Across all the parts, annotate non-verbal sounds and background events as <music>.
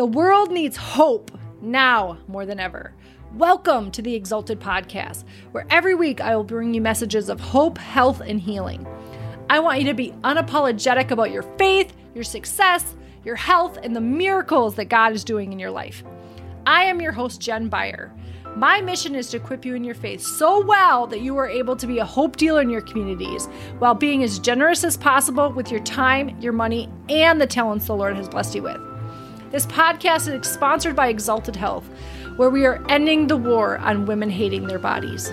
The world needs hope now more than ever. Welcome to the Exalted Podcast, where every week I will bring you messages of hope, health, and healing. I want you to be unapologetic about your faith, your success, your health, and the miracles that God is doing in your life. I am your host, Jen Beyer. My mission is to equip you in your faith so well that you are able to be a hope dealer in your communities while being as generous as possible with your time, your money, and the talents the Lord has blessed you with. This podcast is sponsored by Exalted Health, where we are ending the war on women hating their bodies.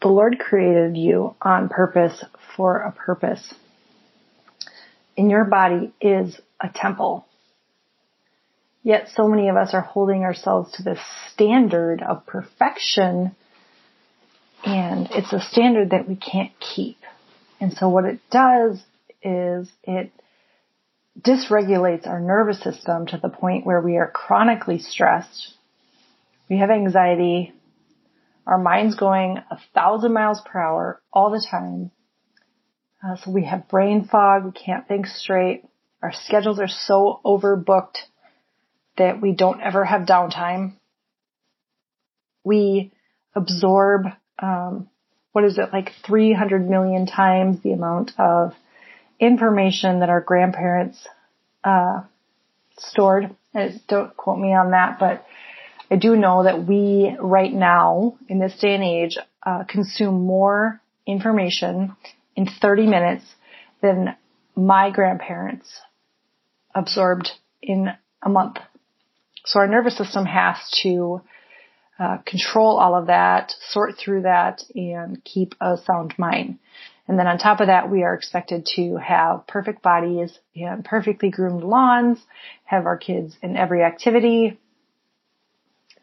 The Lord created you on purpose for a purpose. And your body is a temple. Yet so many of us are holding ourselves to this standard of perfection and it's a standard that we can't keep. And so what it does is it dysregulates our nervous system to the point where we are chronically stressed. We have anxiety. Our mind's going a thousand miles per hour all the time. Uh, so we have brain fog. We can't think straight. Our schedules are so overbooked that we don't ever have downtime. We absorb, um, what is it, like 300 million times the amount of information that our grandparents uh, stored. Don't quote me on that, but I do know that we right now in this day and age uh, consume more information in 30 minutes than my grandparents absorbed in a month. So our nervous system has to uh, control all of that, sort through that, and keep a sound mind. And then on top of that, we are expected to have perfect bodies and perfectly groomed lawns, have our kids in every activity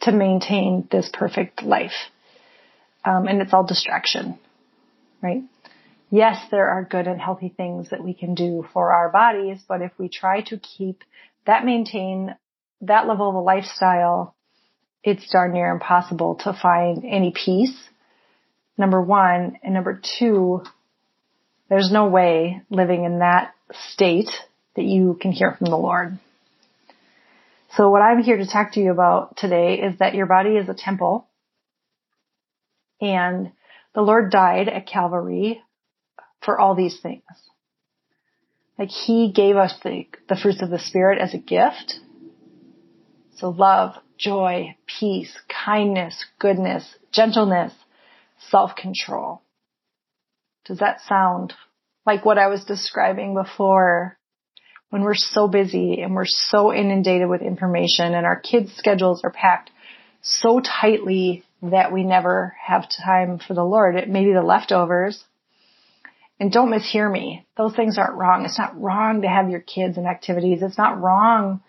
to maintain this perfect life. Um, and it's all distraction, right? Yes, there are good and healthy things that we can do for our bodies, but if we try to keep that maintain that level of a lifestyle, it's darn near impossible to find any peace. Number one. And number two, there's no way living in that state that you can hear from the Lord. So what I'm here to talk to you about today is that your body is a temple and the Lord died at Calvary for all these things. Like he gave us the, the fruits of the spirit as a gift. So love, joy, peace, kindness, goodness, gentleness, self-control. Does that sound like what I was describing before? When we're so busy and we're so inundated with information and our kids' schedules are packed so tightly that we never have time for the Lord. It may be the leftovers. And don't mishear me. Those things aren't wrong. It's not wrong to have your kids and activities. It's not wrong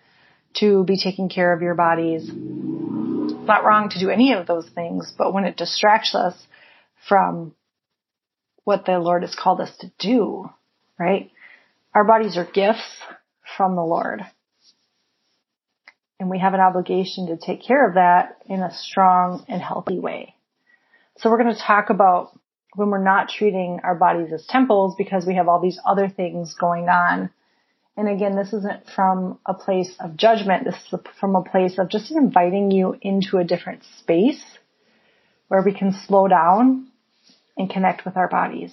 to be taking care of your bodies. It's not wrong to do any of those things, but when it distracts us from what the Lord has called us to do, right? Our bodies are gifts from the Lord. And we have an obligation to take care of that in a strong and healthy way. So we're going to talk about when we're not treating our bodies as temples because we have all these other things going on. And again, this isn't from a place of judgment. This is from a place of just inviting you into a different space where we can slow down and connect with our bodies.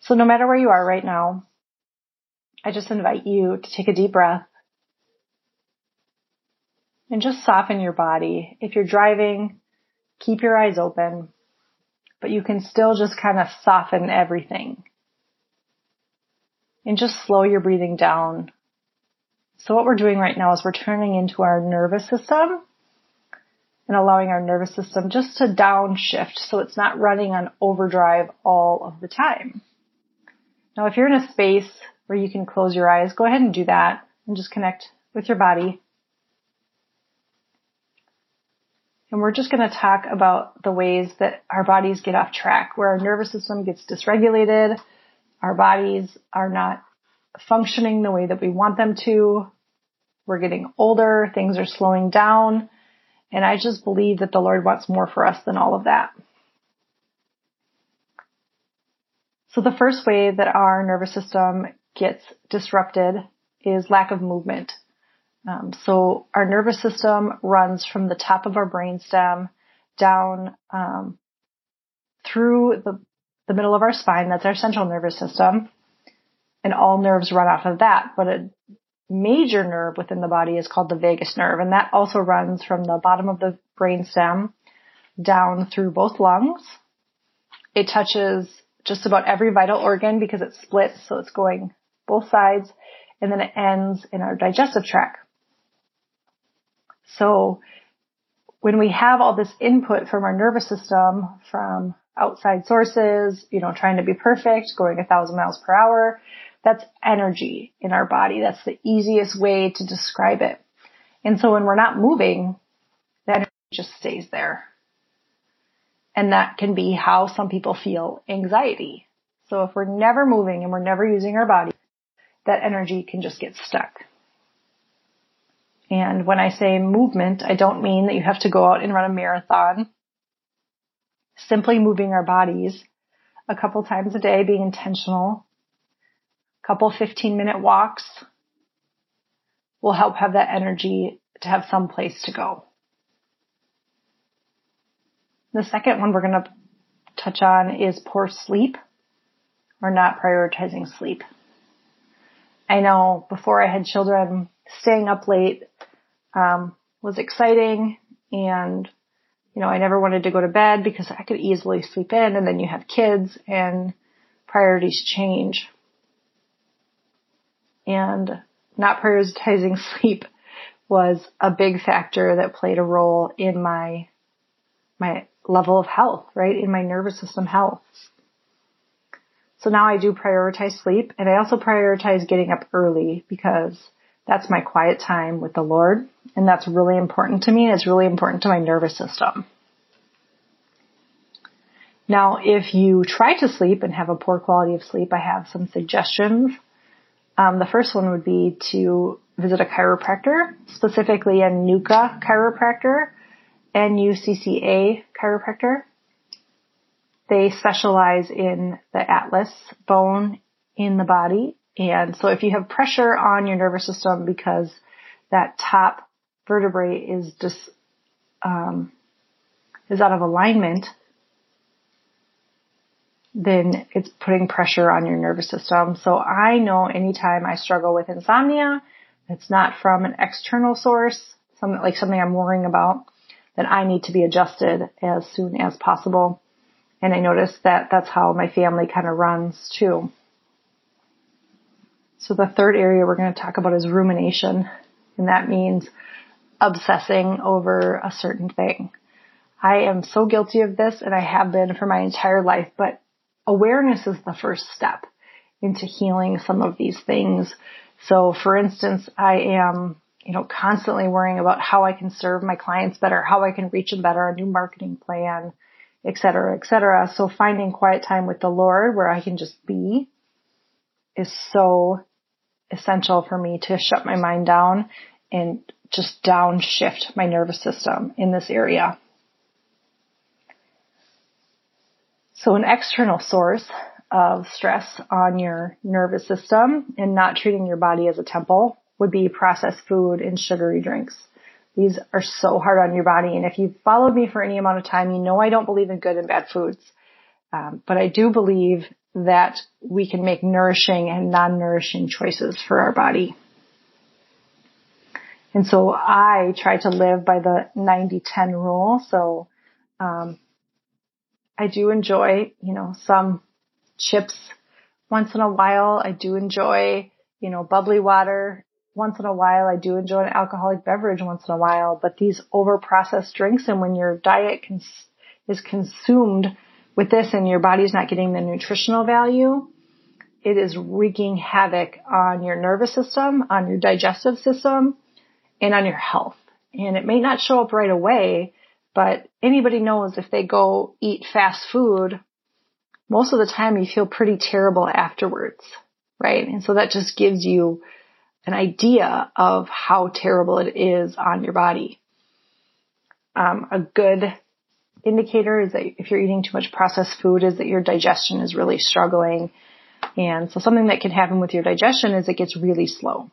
So no matter where you are right now, I just invite you to take a deep breath and just soften your body. If you're driving, keep your eyes open, but you can still just kind of soften everything and just slow your breathing down. So what we're doing right now is we're turning into our nervous system and allowing our nervous system just to downshift so it's not running on overdrive all of the time. Now if you're in a space where you can close your eyes, go ahead and do that and just connect with your body. And we're just going to talk about the ways that our bodies get off track, where our nervous system gets dysregulated, our bodies are not functioning the way that we want them to, we're getting older, things are slowing down, and I just believe that the Lord wants more for us than all of that. So the first way that our nervous system gets disrupted is lack of movement. Um, so our nervous system runs from the top of our brainstem down um, through the, the middle of our spine. That's our central nervous system. And all nerves run off of that. But a major nerve within the body is called the vagus nerve. And that also runs from the bottom of the brainstem down through both lungs. It touches just about every vital organ because it splits. So it's going both sides. And then it ends in our digestive tract. So when we have all this input from our nervous system, from outside sources, you know, trying to be perfect, going a thousand miles per hour, that's energy in our body. That's the easiest way to describe it. And so when we're not moving, that just stays there. And that can be how some people feel anxiety. So if we're never moving and we're never using our body, that energy can just get stuck. And when I say movement, I don't mean that you have to go out and run a marathon. Simply moving our bodies a couple times a day, being intentional, couple 15 minute walks will help have that energy to have some place to go. The second one we're going to touch on is poor sleep or not prioritizing sleep. I know before I had children, staying up late um, was exciting and you know, I never wanted to go to bed because I could easily sleep in and then you have kids and priorities change. And not prioritizing <laughs> sleep was a big factor that played a role in my, my level of health, right? In my nervous system health. So now I do prioritize sleep and I also prioritize getting up early because that's my quiet time with the Lord. And that's really important to me it's really important to my nervous system. Now, if you try to sleep and have a poor quality of sleep, I have some suggestions. Um, the first one would be to visit a chiropractor, specifically a NUCCA chiropractor, N-U-C-C-A chiropractor. They specialize in the atlas bone in the body and so if you have pressure on your nervous system because that top vertebrae is just, um, is out of alignment, then it's putting pressure on your nervous system. So I know anytime I struggle with insomnia, it's not from an external source, something like something I'm worrying about, then I need to be adjusted as soon as possible. And I notice that that's how my family kind of runs too. So the third area we're going to talk about is rumination, and that means obsessing over a certain thing. I am so guilty of this and I have been for my entire life, but awareness is the first step into healing some of these things. So for instance, I am, you know, constantly worrying about how I can serve my clients better, how I can reach them better, a new marketing plan, et cetera, et cetera. So finding quiet time with the Lord where I can just be is so essential for me to shut my mind down and just downshift my nervous system in this area. So an external source of stress on your nervous system and not treating your body as a temple would be processed food and sugary drinks. These are so hard on your body. And if you've followed me for any amount of time, you know I don't believe in good and bad foods. Um, but I do believe that we can make nourishing and non-nourishing choices for our body. And so I try to live by the 90-10 rule. So, um, I do enjoy, you know, some chips once in a while. I do enjoy, you know, bubbly water once in a while. I do enjoy an alcoholic beverage once in a while, but these over processed drinks and when your diet cons- is consumed with this and your body's not getting the nutritional value, it is wreaking havoc on your nervous system, on your digestive system, and on your health. And it may not show up right away, but anybody knows if they go eat fast food, most of the time you feel pretty terrible afterwards, right? And so that just gives you an idea of how terrible it is on your body. Um, a good indicator is that if you're eating too much processed food is that your digestion is really struggling. And so something that can happen with your digestion is it gets really slow.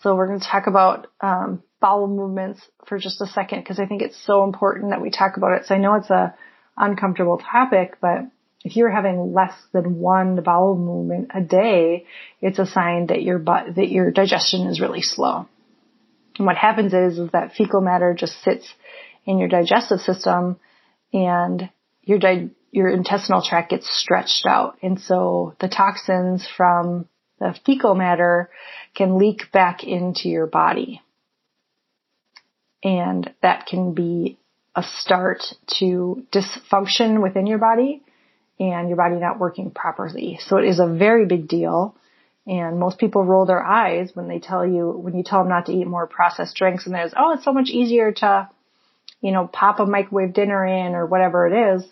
So we're going to talk about um, bowel movements for just a second because I think it's so important that we talk about it. So I know it's a uncomfortable topic, but if you're having less than one bowel movement a day, it's a sign that your butt, that your digestion is really slow. And what happens is, is that fecal matter just sits in your digestive system and your di- your intestinal tract gets stretched out. And so the toxins from the fecal matter can leak back into your body. And that can be a start to dysfunction within your body and your body not working properly. So it is a very big deal. And most people roll their eyes when they tell you, when you tell them not to eat more processed drinks and there's, oh, it's so much easier to, you know, pop a microwave dinner in or whatever it is.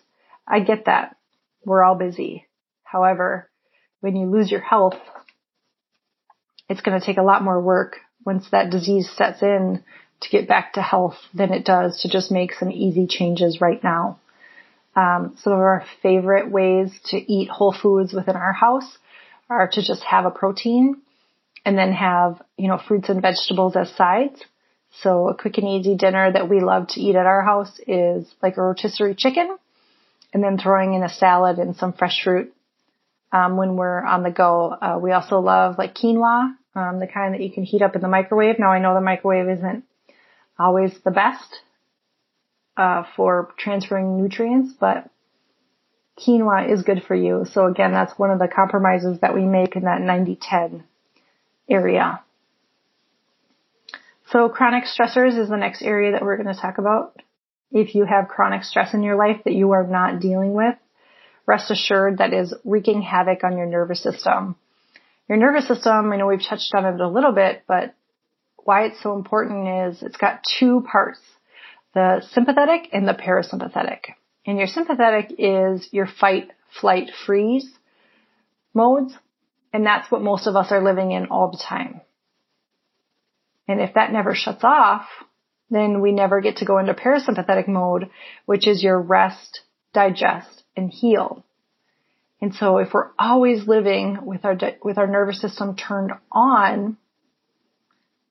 I get that. We're all busy. However, when you lose your health, it's going to take a lot more work once that disease sets in to get back to health than it does to just make some easy changes right now. Um, some of our favorite ways to eat whole foods within our house are to just have a protein and then have, you know, fruits and vegetables as sides. So a quick and easy dinner that we love to eat at our house is like a rotisserie chicken and then throwing in a salad and some fresh fruit um, when we're on the go. Uh, we also love like quinoa, um, the kind that you can heat up in the microwave. Now I know the microwave isn't always the best uh, for transferring nutrients, but quinoa is good for you. So again, that's one of the compromises that we make in that 90-10 area. So chronic stressors is the next area that we're going to talk about. If you have chronic stress in your life that you are not dealing with, rest assured that is wreaking havoc on your nervous system. Your nervous system, I know we've touched on it a little bit, but why it's so important is it's got two parts, the sympathetic and the parasympathetic. And your sympathetic is your fight, flight, freeze modes. And that's what most of us are living in all the time. And if that never shuts off, then we never get to go into parasympathetic mode, which is your rest, digest, and heal. And so if we're always living with our, with our nervous system turned on,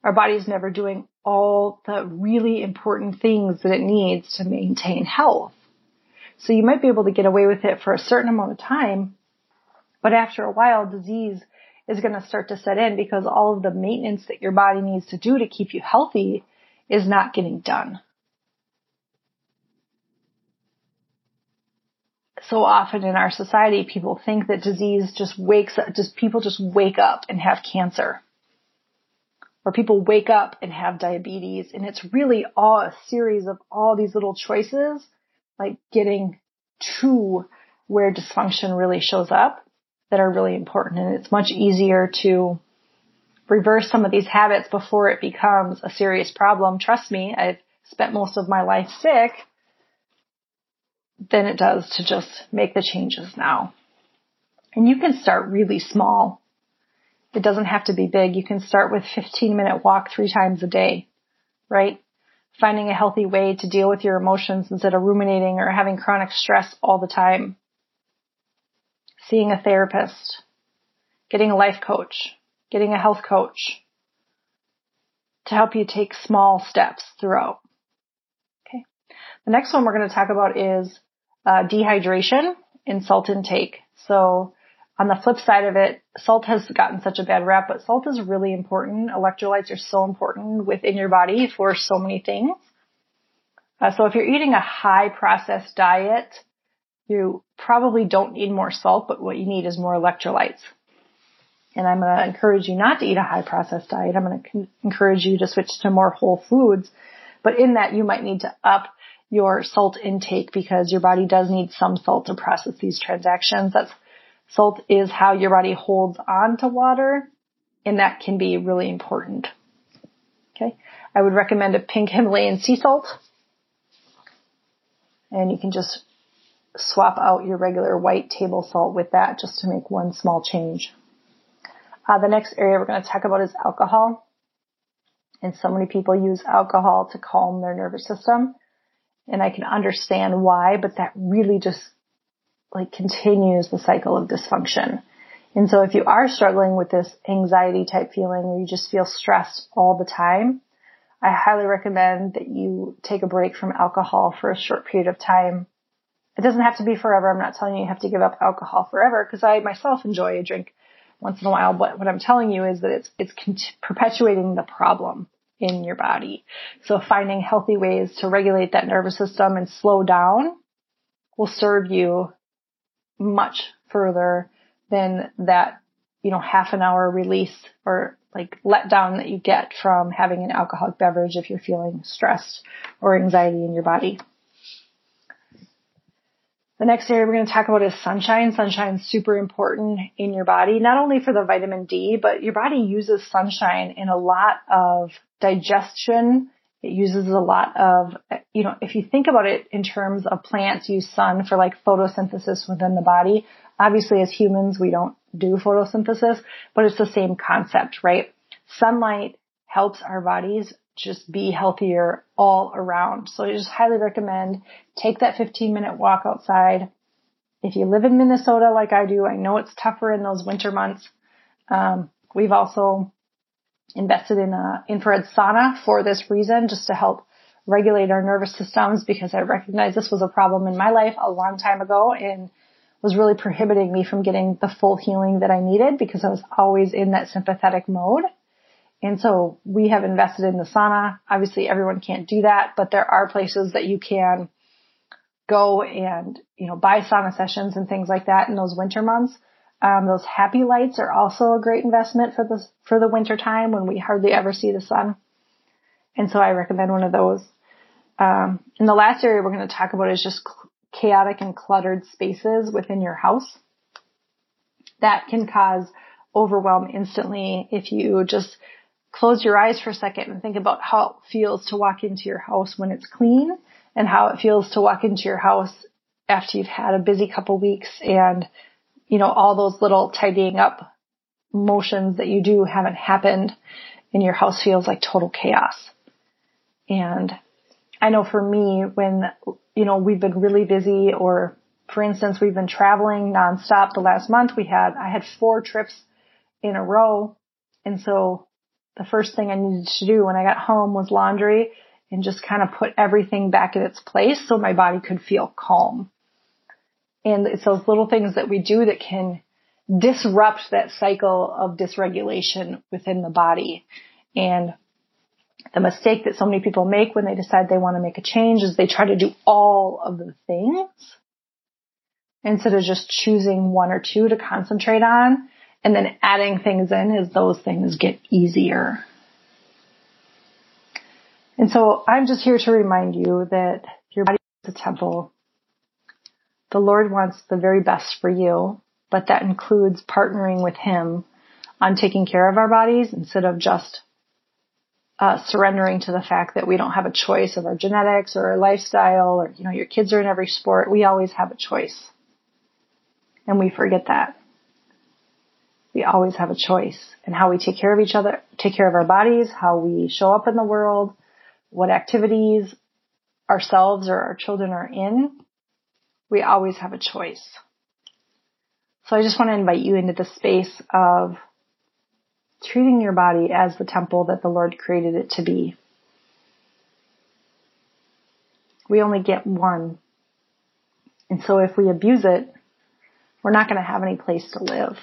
our body is never doing all the really important things that it needs to maintain health. So you might be able to get away with it for a certain amount of time, but after a while, disease is going to start to set in because all of the maintenance that your body needs to do to keep you healthy is not getting done. So often in our society, people think that disease just wakes up, just people just wake up and have cancer where people wake up and have diabetes and it's really all a series of all these little choices, like getting to where dysfunction really shows up that are really important. And it's much easier to reverse some of these habits before it becomes a serious problem. Trust me, I've spent most of my life sick than it does to just make the changes now. And you can start really small. It doesn't have to be big. You can start with 15 minute walk three times a day, right? Finding a healthy way to deal with your emotions instead of ruminating or having chronic stress all the time. Seeing a therapist, getting a life coach, getting a health coach to help you take small steps throughout. Okay. The next one we're going to talk about is uh, dehydration and salt intake. So on the flip side of it, salt has gotten such a bad rap, but salt is really important. Electrolytes are so important within your body for so many things. Uh, so if you're eating a high processed diet, you probably don't need more salt, but what you need is more electrolytes. And I'm going to encourage you not to eat a high processed diet. I'm going to encourage you to switch to more whole foods. But in that, you might need to up your salt intake because your body does need some salt to process these transactions. That's Salt is how your body holds on to water, and that can be really important. Okay. I would recommend a pink Himalayan sea salt. And you can just swap out your regular white table salt with that just to make one small change. Uh, the next area we're going to talk about is alcohol. And so many people use alcohol to calm their nervous system. And I can understand why, but that really just like continues the cycle of dysfunction. And so if you are struggling with this anxiety type feeling or you just feel stressed all the time, I highly recommend that you take a break from alcohol for a short period of time. It doesn't have to be forever. I'm not telling you you have to give up alcohol forever because I myself enjoy a drink once in a while. But what I'm telling you is that it's, it's perpetuating the problem in your body. So finding healthy ways to regulate that nervous system and slow down will serve you much further than that, you know, half an hour release or like let down that you get from having an alcoholic beverage if you're feeling stressed or anxiety in your body. The next area we're going to talk about is sunshine. Sunshine is super important in your body, not only for the vitamin D, but your body uses sunshine in a lot of digestion. It uses a lot of, you know, if you think about it in terms of plants use sun for like photosynthesis within the body. Obviously as humans, we don't do photosynthesis, but it's the same concept, right? Sunlight helps our bodies just be healthier all around. So I just highly recommend take that 15 minute walk outside. If you live in Minnesota like I do, I know it's tougher in those winter months. Um, we've also invested in a infrared sauna for this reason, just to help regulate our nervous systems because I recognize this was a problem in my life a long time ago and was really prohibiting me from getting the full healing that I needed because I was always in that sympathetic mode. And so we have invested in the sauna. Obviously everyone can't do that, but there are places that you can go and, you know, buy sauna sessions and things like that in those winter months. Um, those happy lights are also a great investment for the, for the winter time when we hardly ever see the sun. And so I recommend one of those. Um, and the last area we're going to talk about is just chaotic and cluttered spaces within your house. That can cause overwhelm instantly if you just close your eyes for a second and think about how it feels to walk into your house when it's clean and how it feels to walk into your house after you've had a busy couple weeks and, you know, all those little tidying up motions that you do haven't happened and your house feels like total chaos. And I know for me, when, you know, we've been really busy or for instance, we've been traveling nonstop the last month. We had, I had four trips in a row. And so the first thing I needed to do when I got home was laundry and just kind of put everything back in its place so my body could feel calm. And it's those little things that we do that can disrupt that cycle of dysregulation within the body. And the mistake that so many people make when they decide they want to make a change is they try to do all of the things instead of just choosing one or two to concentrate on and then adding things in as those things get easier. And so I'm just here to remind you that your body is a temple. The Lord wants the very best for you, but that includes partnering with Him on taking care of our bodies instead of just uh, surrendering to the fact that we don't have a choice of our genetics or our lifestyle or, you know, your kids are in every sport. We always have a choice. And we forget that. We always have a choice in how we take care of each other, take care of our bodies, how we show up in the world, what activities ourselves or our children are in. We always have a choice. So I just want to invite you into the space of treating your body as the temple that the Lord created it to be. We only get one. And so if we abuse it, we're not going to have any place to live.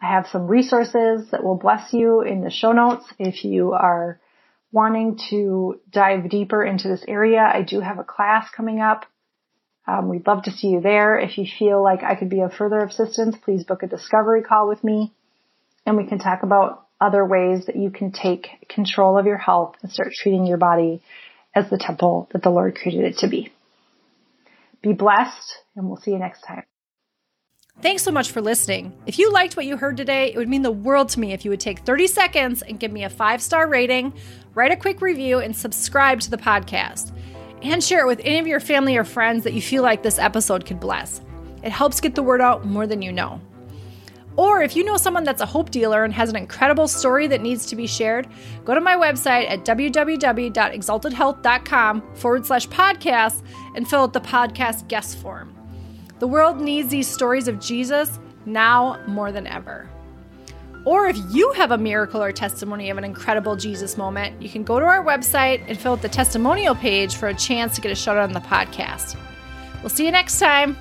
I have some resources that will bless you in the show notes if you are wanting to dive deeper into this area. I do have a class coming up. Um, we'd love to see you there. If you feel like I could be of further assistance, please book a discovery call with me and we can talk about other ways that you can take control of your health and start treating your body as the temple that the Lord created it to be. Be blessed and we'll see you next time. Thanks so much for listening. If you liked what you heard today, it would mean the world to me if you would take 30 seconds and give me a five star rating, write a quick review, and subscribe to the podcast. And share it with any of your family or friends that you feel like this episode could bless. It helps get the word out more than you know. Or if you know someone that's a hope dealer and has an incredible story that needs to be shared, go to my website at www.exaltedhealth.com forward slash podcast and fill out the podcast guest form. The world needs these stories of Jesus now more than ever. Or if you have a miracle or testimony of an incredible Jesus moment, you can go to our website and fill out the testimonial page for a chance to get a shout out on the podcast. We'll see you next time.